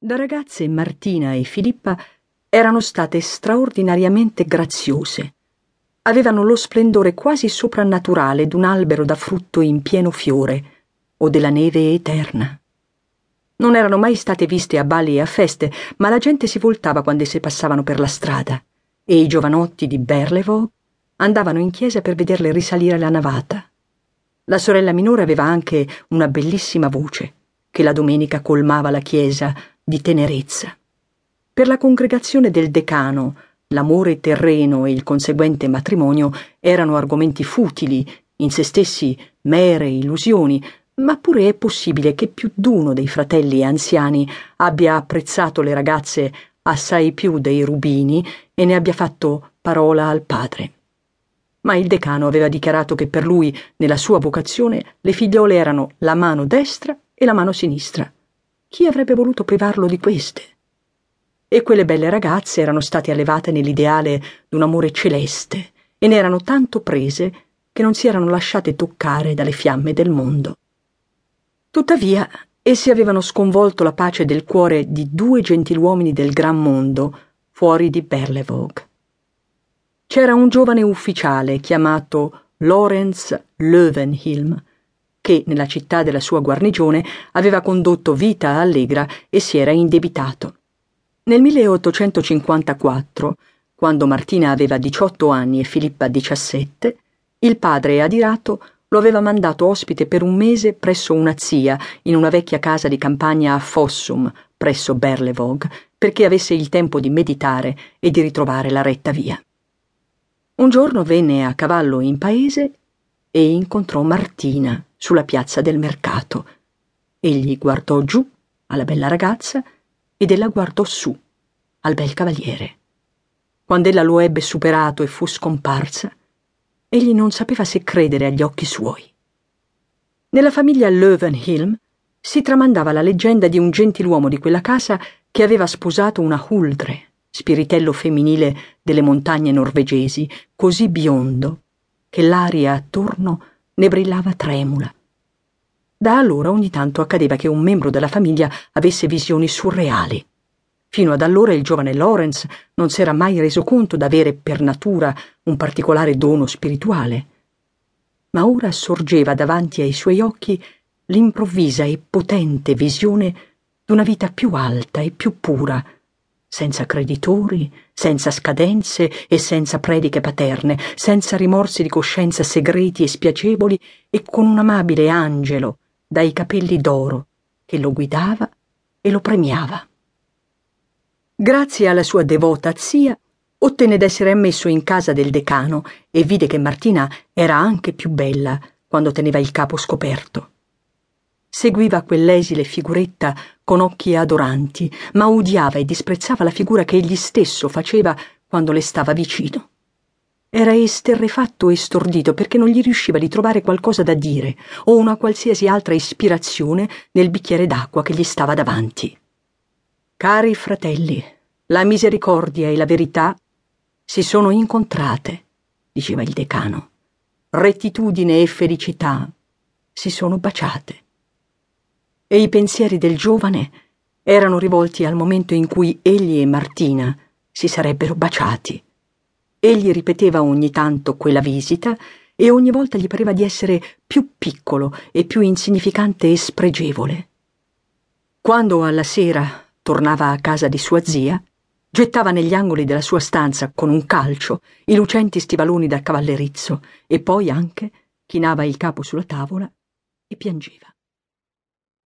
Da ragazze Martina e Filippa erano state straordinariamente graziose. Avevano lo splendore quasi soprannaturale d'un albero da frutto in pieno fiore o della neve eterna. Non erano mai state viste a balli e a feste, ma la gente si voltava quando esse passavano per la strada e i giovanotti di Berlevog andavano in chiesa per vederle risalire la navata. La sorella minore aveva anche una bellissima voce, che la domenica colmava la chiesa di tenerezza. Per la congregazione del decano, l'amore terreno e il conseguente matrimonio erano argomenti futili, in se stessi mere illusioni, ma pure è possibile che più d'uno dei fratelli anziani abbia apprezzato le ragazze assai più dei rubini e ne abbia fatto parola al padre. Ma il decano aveva dichiarato che per lui, nella sua vocazione, le figliole erano la mano destra e la mano sinistra. Chi avrebbe voluto privarlo di queste? E quelle belle ragazze erano state allevate nell'ideale d'un amore celeste e ne erano tanto prese che non si erano lasciate toccare dalle fiamme del mondo. Tuttavia, essi avevano sconvolto la pace del cuore di due gentiluomini del gran mondo fuori di Berlevog. C'era un giovane ufficiale chiamato Lorenz Löwenhilm, che nella città della sua guarnigione aveva condotto vita allegra e si era indebitato. Nel 1854, quando Martina aveva 18 anni e Filippa 17, il padre adirato lo aveva mandato ospite per un mese presso una zia in una vecchia casa di campagna a Fossum, presso Berlevog, perché avesse il tempo di meditare e di ritrovare la retta via. Un giorno venne a cavallo in paese e incontrò Martina sulla piazza del mercato. Egli guardò giù alla bella ragazza ed ella guardò su al bel cavaliere. Quando ella lo ebbe superato e fu scomparsa, egli non sapeva se credere agli occhi suoi. Nella famiglia Löwenhilm si tramandava la leggenda di un gentiluomo di quella casa che aveva sposato una Huldre, spiritello femminile delle montagne norvegesi, così biondo che l'aria attorno ne brillava tremula. Da allora ogni tanto accadeva che un membro della famiglia avesse visioni surreali. Fino ad allora il giovane Lawrence non s'era mai reso conto d'avere per natura un particolare dono spirituale. Ma ora sorgeva davanti ai suoi occhi l'improvvisa e potente visione d'una vita più alta e più pura, senza creditori, senza scadenze e senza prediche paterne, senza rimorsi di coscienza segreti e spiacevoli e con un amabile angelo dai capelli d'oro che lo guidava e lo premiava. Grazie alla sua devota zia, ottenne d'essere ammesso in casa del decano e vide che Martina era anche più bella quando teneva il capo scoperto. Seguiva quell'esile figuretta con occhi adoranti, ma odiava e disprezzava la figura che egli stesso faceva quando le stava vicino. Era esterrefatto e stordito perché non gli riusciva di trovare qualcosa da dire o una qualsiasi altra ispirazione nel bicchiere d'acqua che gli stava davanti. Cari fratelli, la misericordia e la verità si sono incontrate, diceva il decano. Rettitudine e felicità si sono baciate e i pensieri del giovane erano rivolti al momento in cui egli e Martina si sarebbero baciati. Egli ripeteva ogni tanto quella visita e ogni volta gli pareva di essere più piccolo e più insignificante e spregevole. Quando alla sera tornava a casa di sua zia, gettava negli angoli della sua stanza con un calcio i lucenti stivaloni da cavallerizzo e poi anche chinava il capo sulla tavola e piangeva.